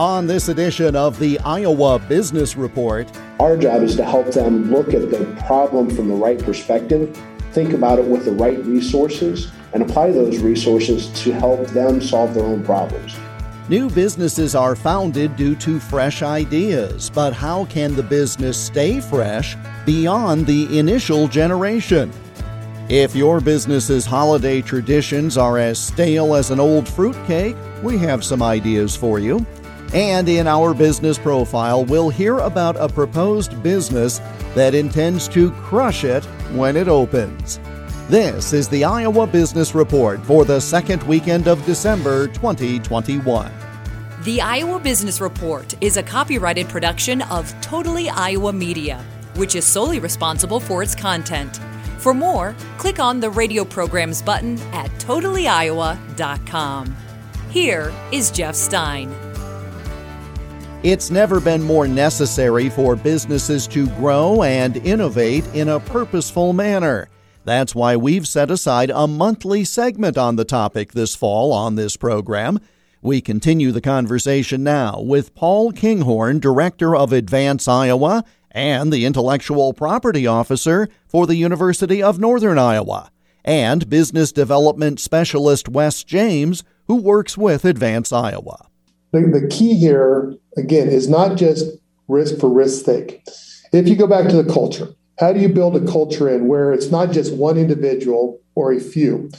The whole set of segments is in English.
On this edition of the Iowa Business Report, our job is to help them look at the problem from the right perspective, think about it with the right resources, and apply those resources to help them solve their own problems. New businesses are founded due to fresh ideas, but how can the business stay fresh beyond the initial generation? If your business's holiday traditions are as stale as an old fruitcake, we have some ideas for you. And in our business profile, we'll hear about a proposed business that intends to crush it when it opens. This is the Iowa Business Report for the second weekend of December 2021. The Iowa Business Report is a copyrighted production of Totally Iowa Media, which is solely responsible for its content. For more, click on the radio programs button at totallyiowa.com. Here is Jeff Stein. It's never been more necessary for businesses to grow and innovate in a purposeful manner. That's why we've set aside a monthly segment on the topic this fall on this program. We continue the conversation now with Paul Kinghorn, Director of Advance Iowa and the Intellectual Property Officer for the University of Northern Iowa, and Business Development Specialist Wes James, who works with Advance Iowa. The, the key here, again, is not just risk for risk's sake. If you go back to the culture, how do you build a culture in where it's not just one individual or a few?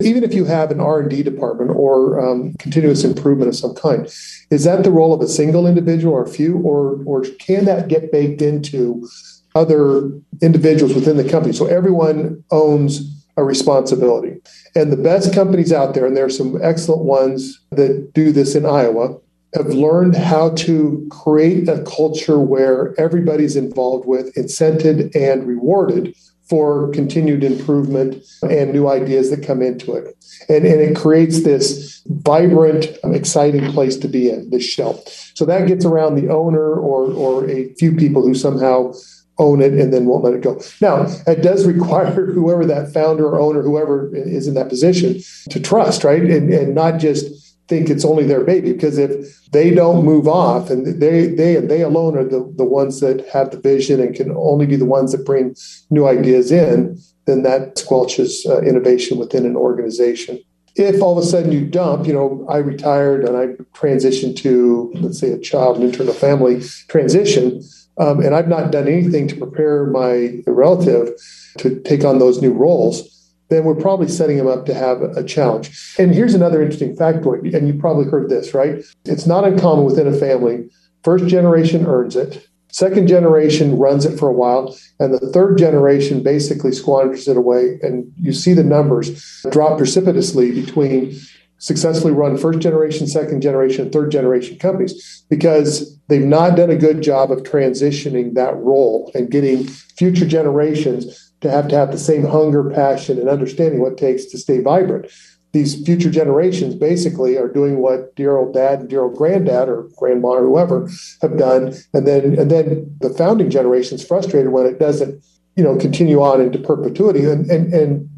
Even if you have an R&D department or um, continuous improvement of some kind, is that the role of a single individual or a few, or or can that get baked into other individuals within the company? So everyone owns a responsibility. And the best companies out there, and there are some excellent ones that do this in Iowa, have learned how to create a culture where everybody's involved with, incented, and rewarded for continued improvement and new ideas that come into it. And, and it creates this vibrant, exciting place to be in, this shell. So that gets around the owner or, or a few people who somehow own it and then won't let it go. Now, it does require whoever that founder or owner, whoever is in that position, to trust, right? And, and not just think it's only their baby because if they don't move off and they they and they alone are the, the ones that have the vision and can only be the ones that bring new ideas in then that squelches uh, innovation within an organization if all of a sudden you dump you know i retired and i transitioned to let's say a child and internal family transition um, and I've not done anything to prepare my relative to take on those new roles, then we're probably setting them up to have a challenge. And here's another interesting factoid, and you probably heard this, right? It's not uncommon within a family. First generation earns it, second generation runs it for a while, and the third generation basically squanders it away. And you see the numbers drop precipitously between successfully run first generation, second generation, third generation companies because they've not done a good job of transitioning that role and getting future generations to have to have the same hunger, passion, and understanding what it takes to stay vibrant. These future generations basically are doing what dear old dad and dear old granddad or grandma or whoever have done, and then and then the founding generation's frustrated when it doesn't, you know, continue on into perpetuity. And and and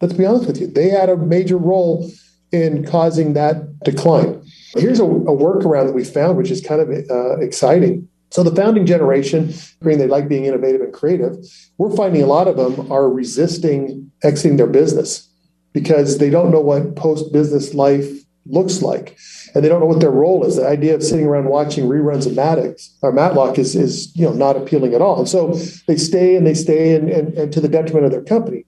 let's be honest with you, they had a major role in causing that decline. Here's a, a workaround that we found, which is kind of uh, exciting. So the founding generation, agreeing they like being innovative and creative, we're finding a lot of them are resisting exiting their business because they don't know what post-business life looks like. And they don't know what their role is. The idea of sitting around watching reruns of Maddox or Matlock is, is you know not appealing at all. And so they stay and they stay and, and, and to the detriment of their company.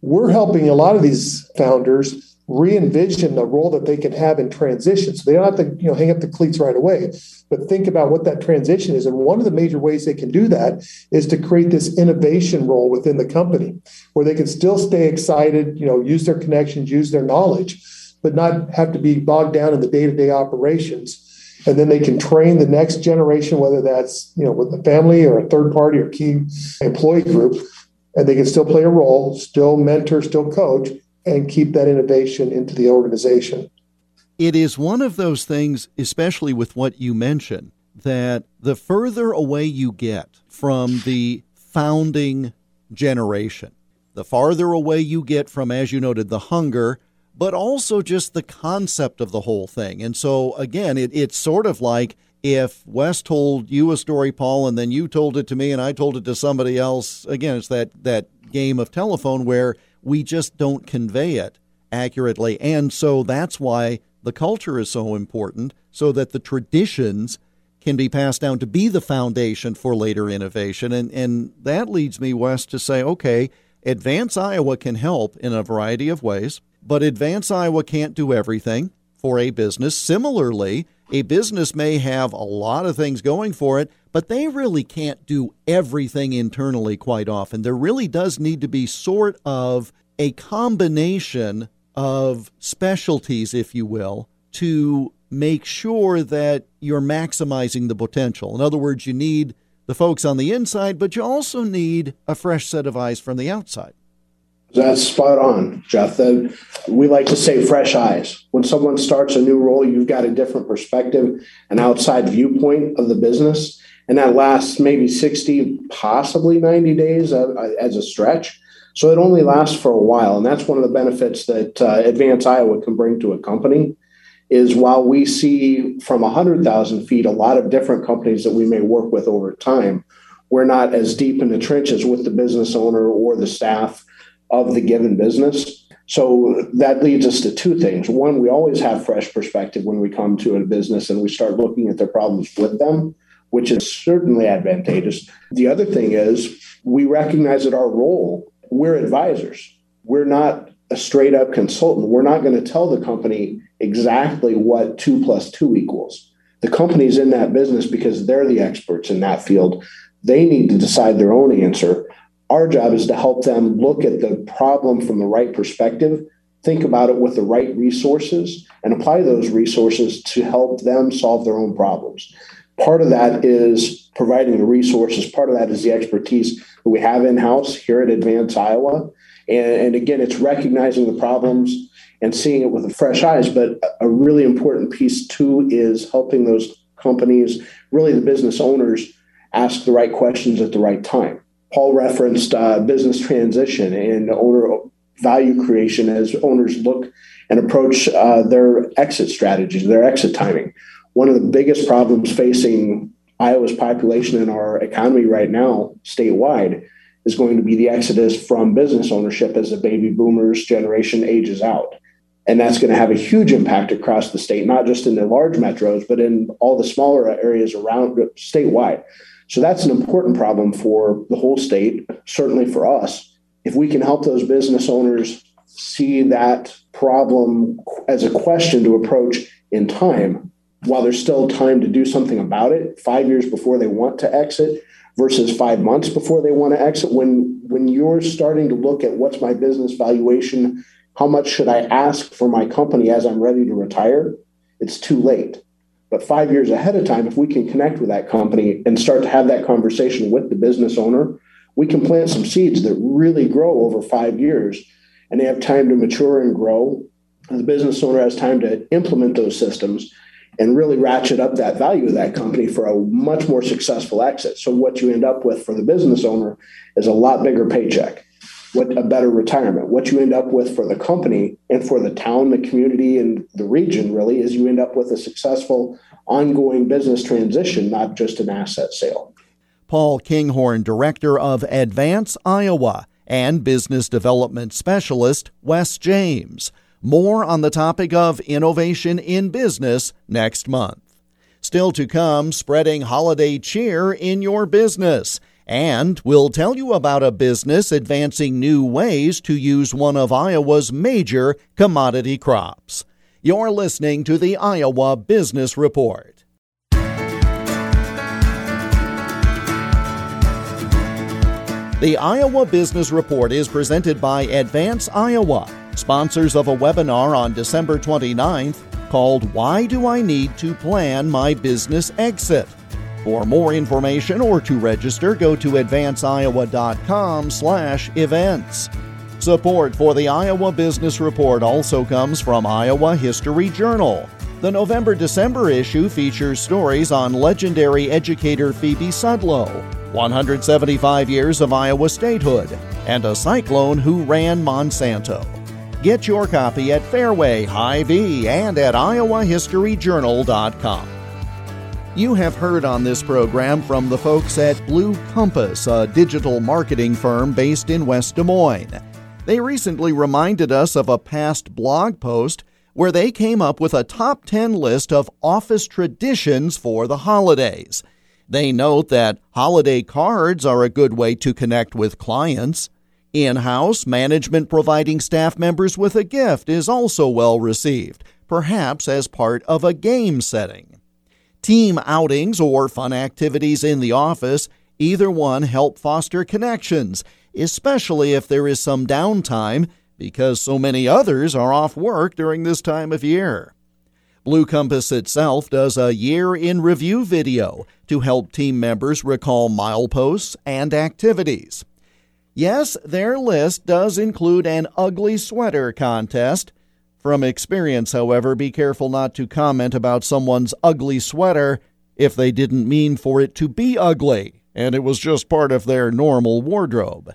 We're helping a lot of these founders re-envision the role that they can have in transition. So they don't have to, you know, hang up the cleats right away, but think about what that transition is. And one of the major ways they can do that is to create this innovation role within the company where they can still stay excited, you know, use their connections, use their knowledge, but not have to be bogged down in the day-to-day operations. And then they can train the next generation, whether that's, you know, with the family or a third party or key employee group, and they can still play a role, still mentor, still coach, and keep that innovation into the organization. It is one of those things, especially with what you mentioned, that the further away you get from the founding generation, the farther away you get from, as you noted, the hunger but also just the concept of the whole thing. And so, again, it, it's sort of like if Wes told you a story, Paul, and then you told it to me and I told it to somebody else. Again, it's that, that game of telephone where we just don't convey it accurately. And so that's why the culture is so important, so that the traditions can be passed down to be the foundation for later innovation. And, and that leads me, Wes, to say, okay, Advance Iowa can help in a variety of ways, but Advance Iowa can't do everything for a business. Similarly, a business may have a lot of things going for it, but they really can't do everything internally quite often. There really does need to be sort of a combination of specialties, if you will, to make sure that you're maximizing the potential. In other words, you need the folks on the inside, but you also need a fresh set of eyes from the outside. That's spot on, Jeff. That we like to say fresh eyes. When someone starts a new role, you've got a different perspective, an outside viewpoint of the business, and that lasts maybe 60, possibly 90 days as a stretch. So it only lasts for a while, and that's one of the benefits that uh, Advance Iowa can bring to a company is while we see from 100,000 feet a lot of different companies that we may work with over time, we're not as deep in the trenches with the business owner or the staff of the given business. So that leads us to two things. One, we always have fresh perspective when we come to a business and we start looking at their problems with them, which is certainly advantageous. The other thing is we recognize that our role, we're advisors. We're not a straight up consultant. We're not going to tell the company exactly what two plus two equals. The company's in that business because they're the experts in that field. They need to decide their own answer. Our job is to help them look at the problem from the right perspective, think about it with the right resources, and apply those resources to help them solve their own problems. Part of that is providing the resources, part of that is the expertise that we have in house here at Advance Iowa. And, and again, it's recognizing the problems and seeing it with fresh eyes. But a really important piece too is helping those companies, really the business owners, ask the right questions at the right time. Paul referenced uh, business transition and owner value creation as owners look and approach uh, their exit strategies, their exit timing. One of the biggest problems facing Iowa's population and our economy right now, statewide, is going to be the exodus from business ownership as the baby boomers generation ages out. And that's going to have a huge impact across the state, not just in the large metros, but in all the smaller areas around statewide. So that's an important problem for the whole state, certainly for us. If we can help those business owners see that problem as a question to approach in time, while there's still time to do something about it, five years before they want to exit, versus five months before they want to exit when when you're starting to look at what's my business valuation how much should i ask for my company as i'm ready to retire it's too late. But five years ahead of time if we can connect with that company and start to have that conversation with the business owner we can plant some seeds that really grow over five years and they have time to mature and grow. The business owner has time to implement those systems and really ratchet up that value of that company for a much more successful exit. So what you end up with for the business owner is a lot bigger paycheck, what a better retirement. What you end up with for the company and for the town, the community, and the region really is you end up with a successful ongoing business transition, not just an asset sale. Paul Kinghorn, Director of Advance Iowa, and Business Development Specialist Wes James. More on the topic of innovation in business next month. Still to come, spreading holiday cheer in your business. And we'll tell you about a business advancing new ways to use one of Iowa's major commodity crops. You're listening to the Iowa Business Report. The Iowa Business Report is presented by Advance Iowa sponsors of a webinar on December 29th called Why Do I Need to Plan My Business Exit? For more information or to register, go to advanceiowa.com/events. Support for the Iowa Business Report also comes from Iowa History Journal. The November December issue features stories on legendary educator Phoebe Sudlow, 175 years of Iowa statehood, and a cyclone who ran Monsanto. Get your copy at Fairway, Hy-Vee, and at iowahistoryjournal.com. You have heard on this program from the folks at Blue Compass, a digital marketing firm based in West Des Moines. They recently reminded us of a past blog post where they came up with a top 10 list of office traditions for the holidays. They note that holiday cards are a good way to connect with clients. In house, management providing staff members with a gift is also well received, perhaps as part of a game setting. Team outings or fun activities in the office, either one help foster connections, especially if there is some downtime because so many others are off work during this time of year. Blue Compass itself does a year in review video to help team members recall mileposts and activities. Yes, their list does include an ugly sweater contest. From experience, however, be careful not to comment about someone's ugly sweater if they didn't mean for it to be ugly and it was just part of their normal wardrobe.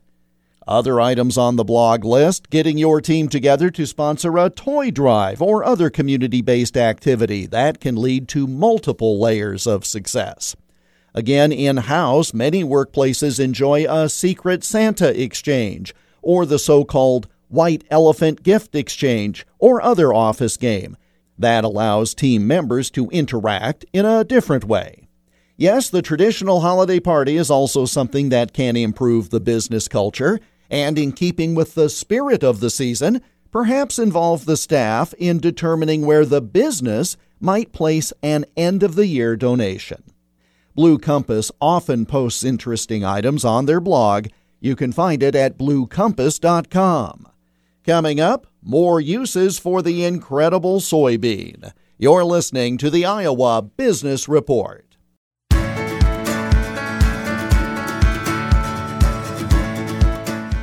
Other items on the blog list getting your team together to sponsor a toy drive or other community based activity that can lead to multiple layers of success. Again, in house, many workplaces enjoy a Secret Santa exchange, or the so called White Elephant Gift Exchange, or other office game. That allows team members to interact in a different way. Yes, the traditional holiday party is also something that can improve the business culture, and in keeping with the spirit of the season, perhaps involve the staff in determining where the business might place an end of the year donation. Blue Compass often posts interesting items on their blog. You can find it at bluecompass.com. Coming up, more uses for the incredible soybean. You're listening to the Iowa Business Report.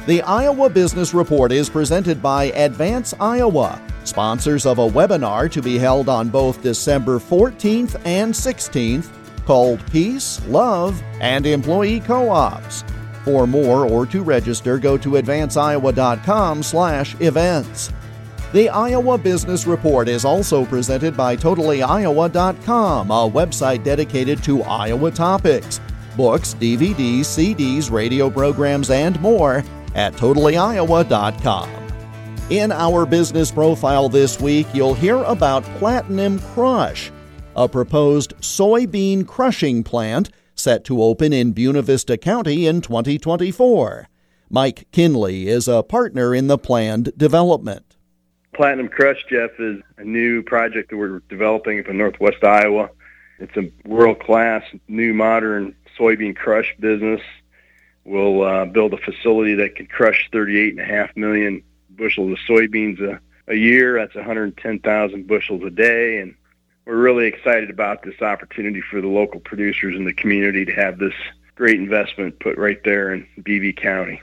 The Iowa Business Report is presented by Advance Iowa, sponsors of a webinar to be held on both December 14th and 16th called Peace, Love, and Employee Co-ops. For more or to register, go to advanceiowa.com/events. The Iowa Business Report is also presented by totallyiowa.com, a website dedicated to Iowa topics, books, DVDs, CDs, radio programs, and more at totallyiowa.com. In our business profile this week, you'll hear about Platinum Crush, a proposed soybean crushing plant set to open in Buena Vista County in 2024. Mike Kinley is a partner in the planned development. Platinum Crush, Jeff, is a new project that we're developing up in northwest Iowa. It's a world-class, new, modern soybean crush business. We'll uh, build a facility that can crush 38.5 million bushels of soybeans a, a year. That's 110,000 bushels a day, and we're really excited about this opportunity for the local producers in the community to have this great investment put right there in BV County.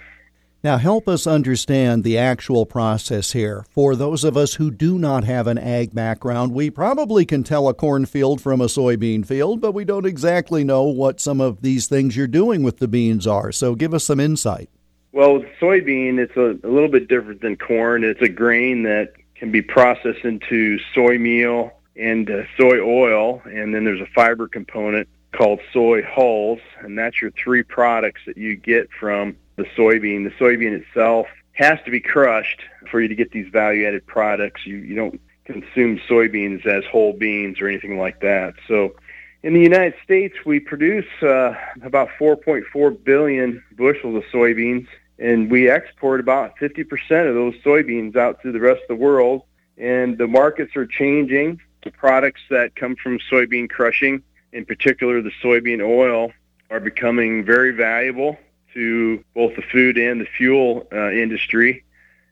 Now, help us understand the actual process here. For those of us who do not have an ag background, we probably can tell a cornfield from a soybean field, but we don't exactly know what some of these things you're doing with the beans are. So give us some insight. Well, soybean, it's a, a little bit different than corn. It's a grain that can be processed into soy meal and uh, soy oil, and then there's a fiber component called soy hulls, and that's your three products that you get from the soybean. The soybean itself has to be crushed for you to get these value-added products. You you don't consume soybeans as whole beans or anything like that. So in the United States, we produce uh, about 4.4 billion bushels of soybeans, and we export about 50% of those soybeans out to the rest of the world. And the markets are changing the products that come from soybean crushing, in particular the soybean oil, are becoming very valuable to both the food and the fuel uh, industry.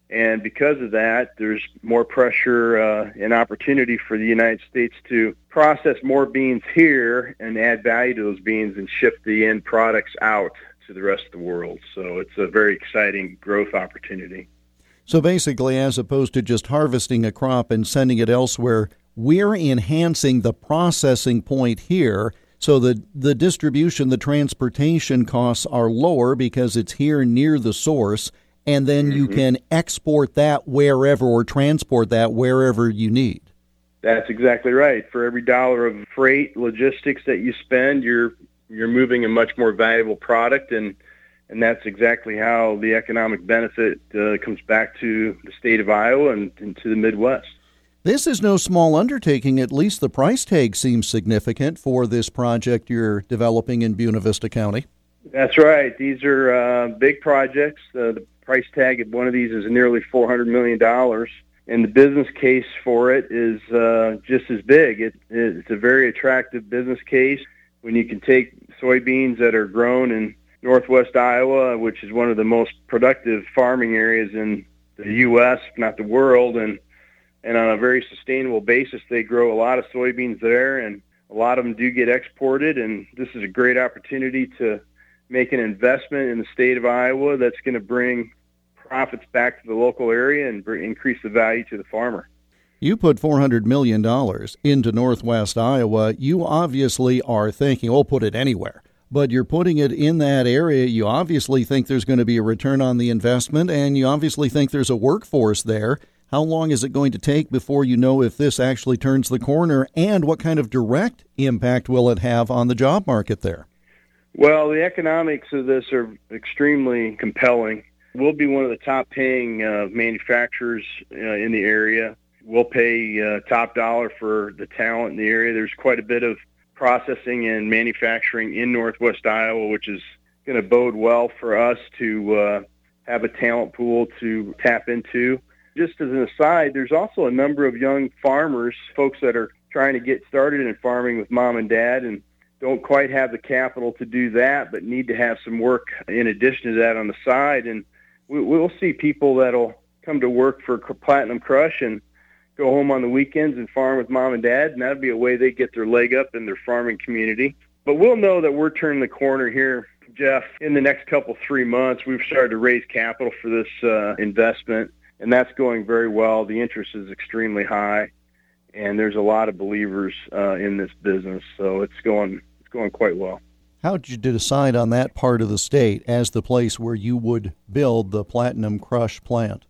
And because of that, there's more pressure uh, and opportunity for the United States to process more beans here and add value to those beans and ship the end products out to the rest of the world. So it's a very exciting growth opportunity. So basically, as opposed to just harvesting a crop and sending it elsewhere, we're enhancing the processing point here so the, the distribution, the transportation costs are lower because it's here near the source and then mm-hmm. you can export that wherever or transport that wherever you need. That's exactly right. For every dollar of freight logistics that you spend, you're you're moving a much more valuable product and and that's exactly how the economic benefit uh, comes back to the state of Iowa and, and to the Midwest. This is no small undertaking. At least the price tag seems significant for this project you're developing in Buena Vista County. That's right. These are uh, big projects. Uh, the price tag of one of these is nearly $400 million and the business case for it is uh, just as big. It, it's a very attractive business case when you can take soybeans that are grown in northwest Iowa, which is one of the most productive farming areas in the U.S., if not the world, and and on a very sustainable basis, they grow a lot of soybeans there, and a lot of them do get exported. And this is a great opportunity to make an investment in the state of Iowa that's going to bring profits back to the local area and increase the value to the farmer. You put $400 million into Northwest Iowa. You obviously are thinking, oh, put it anywhere. But you're putting it in that area. You obviously think there's going to be a return on the investment, and you obviously think there's a workforce there. How long is it going to take before you know if this actually turns the corner, and what kind of direct impact will it have on the job market there? Well, the economics of this are extremely compelling. We'll be one of the top paying uh, manufacturers uh, in the area. We'll pay uh, top dollar for the talent in the area. There's quite a bit of processing and manufacturing in Northwest Iowa, which is going to bode well for us to uh, have a talent pool to tap into. Just as an aside, there's also a number of young farmers, folks that are trying to get started in farming with mom and dad and don't quite have the capital to do that, but need to have some work in addition to that on the side. And we, we'll see people that'll come to work for Platinum Crush and go home on the weekends and farm with mom and dad, and that'll be a way they get their leg up in their farming community. But we'll know that we're turning the corner here, Jeff, in the next couple three months. We've started to raise capital for this uh, investment, and that's going very well. The interest is extremely high, and there's a lot of believers uh, in this business, so it's going it's going quite well. How did you decide on that part of the state as the place where you would build the platinum crush plant?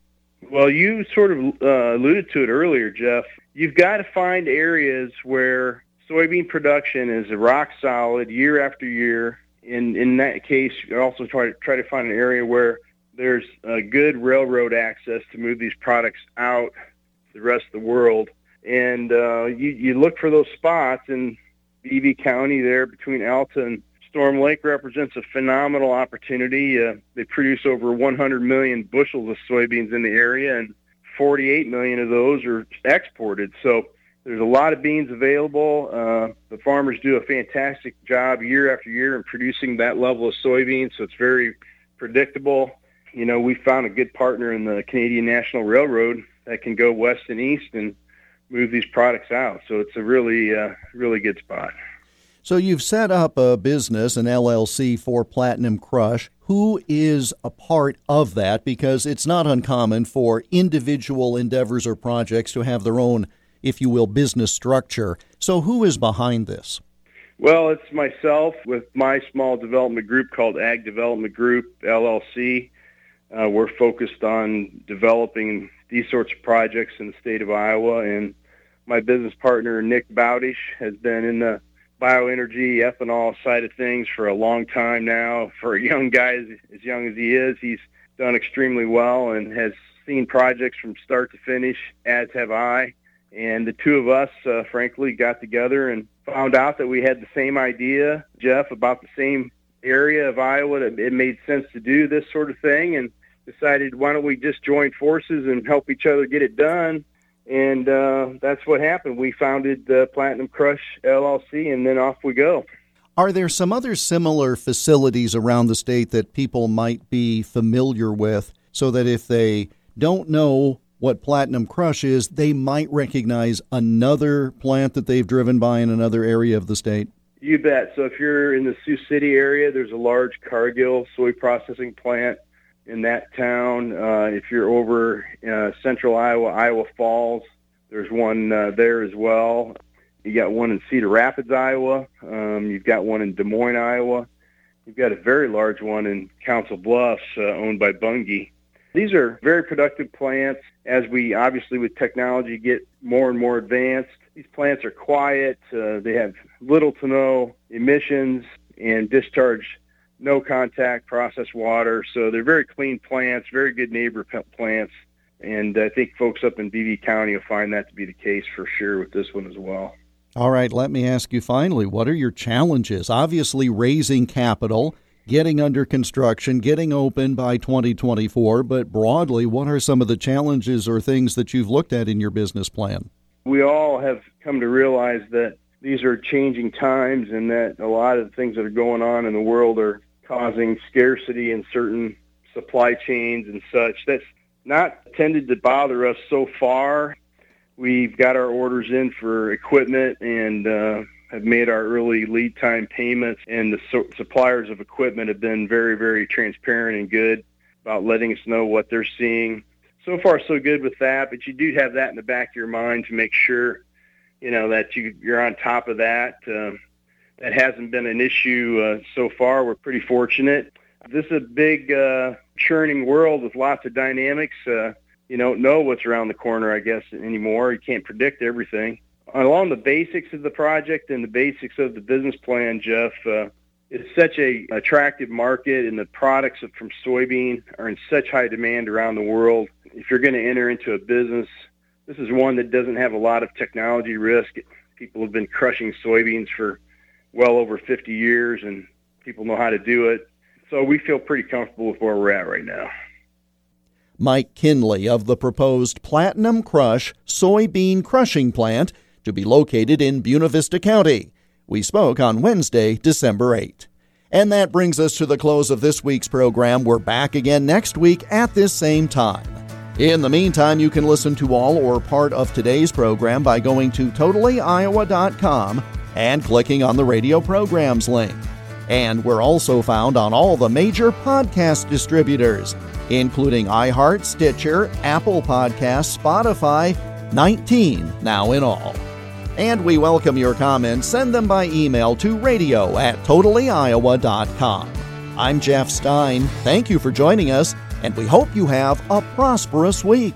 Well, you sort of uh, alluded to it earlier, Jeff. You've got to find areas where soybean production is rock solid year after year. In in that case, you also try to try to find an area where there's a good railroad access to move these products out to the rest of the world. And uh, you you look for those spots in BV County there between Alta and Storm Lake represents a phenomenal opportunity. Uh, they produce over 100 million bushels of soybeans in the area, and 48 million of those are exported. So there's a lot of beans available. Uh, the farmers do a fantastic job year after year in producing that level of soybeans, so it's very predictable. You know, we found a good partner in the Canadian National Railroad that can go west and east and move these products out. So it's a really, uh, really good spot. So you've set up a business, an LLC for Platinum Crush. Who is a part of that? Because it's not uncommon for individual endeavors or projects to have their own, if you will, business structure. So who is behind this? Well, it's myself with my small development group called Ag Development Group LLC. Uh, we're focused on developing these sorts of projects in the state of Iowa, and my business partner Nick Bowdish has been in the bioenergy, ethanol side of things for a long time now. For a young guy as, young as he is, he's done extremely well and has seen projects from start to finish, as have I. And the two of us, uh, frankly, got together and found out that we had the same idea, Jeff, about the same area of Iowa that it made sense to do this sort of thing and decided why don't we just join forces and help each other get it done and uh, that's what happened. We founded the Platinum Crush LLC, and then off we go. Are there some other similar facilities around the state that people might be familiar with, so that if they don't know what Platinum Crush is, they might recognize another plant that they've driven by in another area of the state? You bet. So if you're in the Sioux City area, there's a large Cargill soy processing plant in that town. Uh, if you're over uh, central Iowa, Iowa Falls, there's one uh, there as well. You got one in Cedar Rapids, Iowa. Um, you've got one in Des Moines, Iowa. You've got a very large one in Council Bluffs, uh, owned by Bunge. These are very productive plants as we obviously with technology get more and more advanced. These plants are quiet. Uh, they have little to no emissions and discharge no contact processed water. So they're very clean plants, very good neighbor plants. And I think folks up in BV County will find that to be the case for sure with this one as well. All right, let me ask you finally what are your challenges? Obviously, raising capital, getting under construction, getting open by 2024, but broadly, what are some of the challenges or things that you've looked at in your business plan? We all have come to realize that these are changing times and that a lot of the things that are going on in the world are causing scarcity in certain supply chains and such. That's not tended to bother us so far. We've got our orders in for equipment and uh, have made our early lead time payments, and the so- suppliers of equipment have been very, very transparent and good about letting us know what they're seeing. So far, so good with that, but you do have that in the back of your mind to make sure, you know, that you, you're on top of that. Uh, that hasn't been an issue uh, so far. We're pretty fortunate. This is a big uh, churning world with lots of dynamics. Uh, you don't know what's around the corner, I guess, anymore. You can't predict everything. Along the basics of the project and the basics of the business plan, Jeff, uh, it's such a attractive market, and the products from soybean are in such high demand around the world. If you're going to enter into a business, this is one that doesn't have a lot of technology risk. People have been crushing soybeans for well over 50 years, and people know how to do it. So we feel pretty comfortable with where we're at right now. Mike Kinley of the proposed Platinum Crush soybean crushing plant to be located in Buena Vista County. We spoke on Wednesday, December 8. And that brings us to the close of this week's program. We're back again next week at this same time. In the meantime, you can listen to all or part of today's program by going to totallyiowa.com and clicking on the radio programs link. And we're also found on all the major podcast distributors, including iHeart, Stitcher, Apple Podcasts, Spotify, 19 now in all. And we welcome your comments. Send them by email to radio at totallyiowa.com. I'm Jeff Stein. Thank you for joining us, and we hope you have a prosperous week.